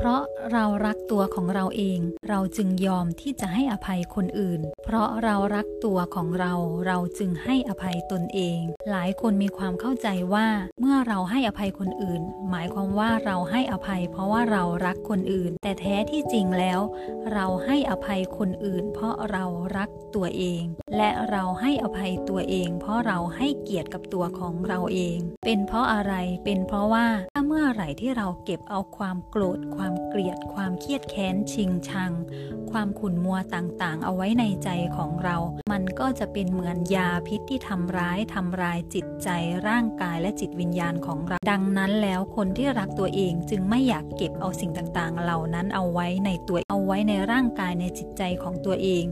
เพราะเรารักตัวของเราเอง เราจึงยอมที่จะให้อภัยคนอื่น เพราะเรารักตัวของเรา เราจึงให้อภัยตนเอง หลายคนมีความเข้าใจว่า เมื่อเราให้อภัยคนอื่น หมายความว่าเราให้อภัย เพราะว่าเรารักคนอื่น แต่แท้ที่จริงแล้ว เราให้อภัยคนอื่น เพราะเรารักตัวเอง และเราให้อภัยตัวเอง เพราะเราให้เกียรติกับตัวของเราเอง เป็นเพราะอะไรเป็นเพราะว่าถ้า เมื่อไหร่ที่เราเก็บเอาความโกรธ ความเกลียด ความเครียดแค้น ชิงชัง ความขุ่นมัวต่างๆ เอาไว้ในใจของเรา มันก็จะเป็นเหมือนยาพิษที่ทำร้ายทำลายจิตใจร่างกายและจิตวิญญาณของเรา ดังนั้นแล้วคนที่รักตัวเองจึงไม่อยากเก็บเอาสิ่งต่างๆ เหล่านั้นเอาไว้ในตัวเอาไว้ในร่างกายในจิตใจของตัวเอง